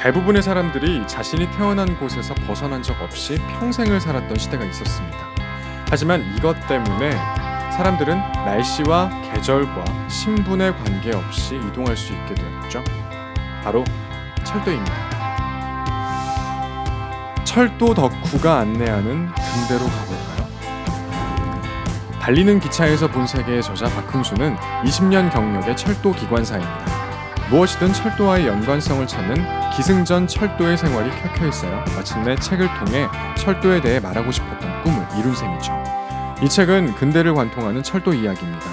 대부분의 사람들이 자신이 태어난 곳에서 벗어난 적 없이 평생을 살았던 시대가 있었습니다. 하지만 이것 때문에 사람들은 날씨와 계절과 신분에 관계없이 이동할 수 있게 되었죠. 바로 철도입니다. 철도 덕후가 안내하는 근대로 가볼까요? 달리는 기차에서 본 세계의 저자 박흥수는 20년 경력의 철도 기관사입니다. 무엇이든 철도와의 연관성을 찾는 기승전 철도의 생활이 켜켜 있어요. 마침내 책을 통해 철도에 대해 말하고 싶었던 꿈을 이룬 셈이죠. 이 책은 근대를 관통하는 철도 이야기입니다.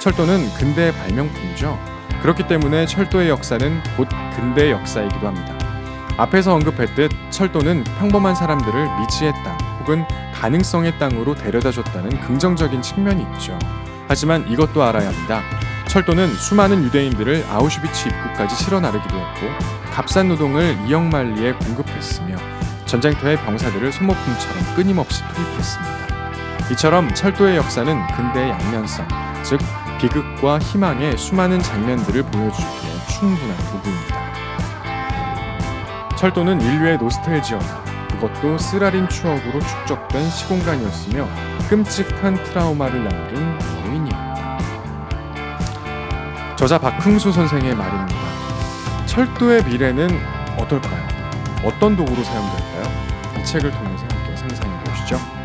철도는 근대의 발명품이죠. 그렇기 때문에 철도의 역사는 곧 근대의 역사이기도 합니다. 앞에서 언급했듯 철도는 평범한 사람들을 미지의 땅 혹은 가능성의 땅으로 데려다 줬다는 긍정적인 측면이 있죠. 하지만 이것도 알아야 합니다. 철도는 수많은 유대인들을 아우슈비츠 입구까지 실어 나르기도 했고 값싼 노동을 이영만리에 공급했으며 전쟁터의 병사들을 소모품처럼 끊임없이 투입했습니다. 이처럼 철도의 역사는 근대의 양면성, 즉 비극과 희망의 수많은 장면들을 보여주기에 충분한 도구입니다. 철도는 인류의 노스텔지어다. 그것도 쓰라린 추억으로 축적된 시공간이었으며 끔찍한 트라우마를 남긴. 저자 박흥수 선생의 말입니다. 철도의 미래는 어떨까요? 어떤 도구로 사용될까요? 이 책을 통해서 함께 상상해 보시죠.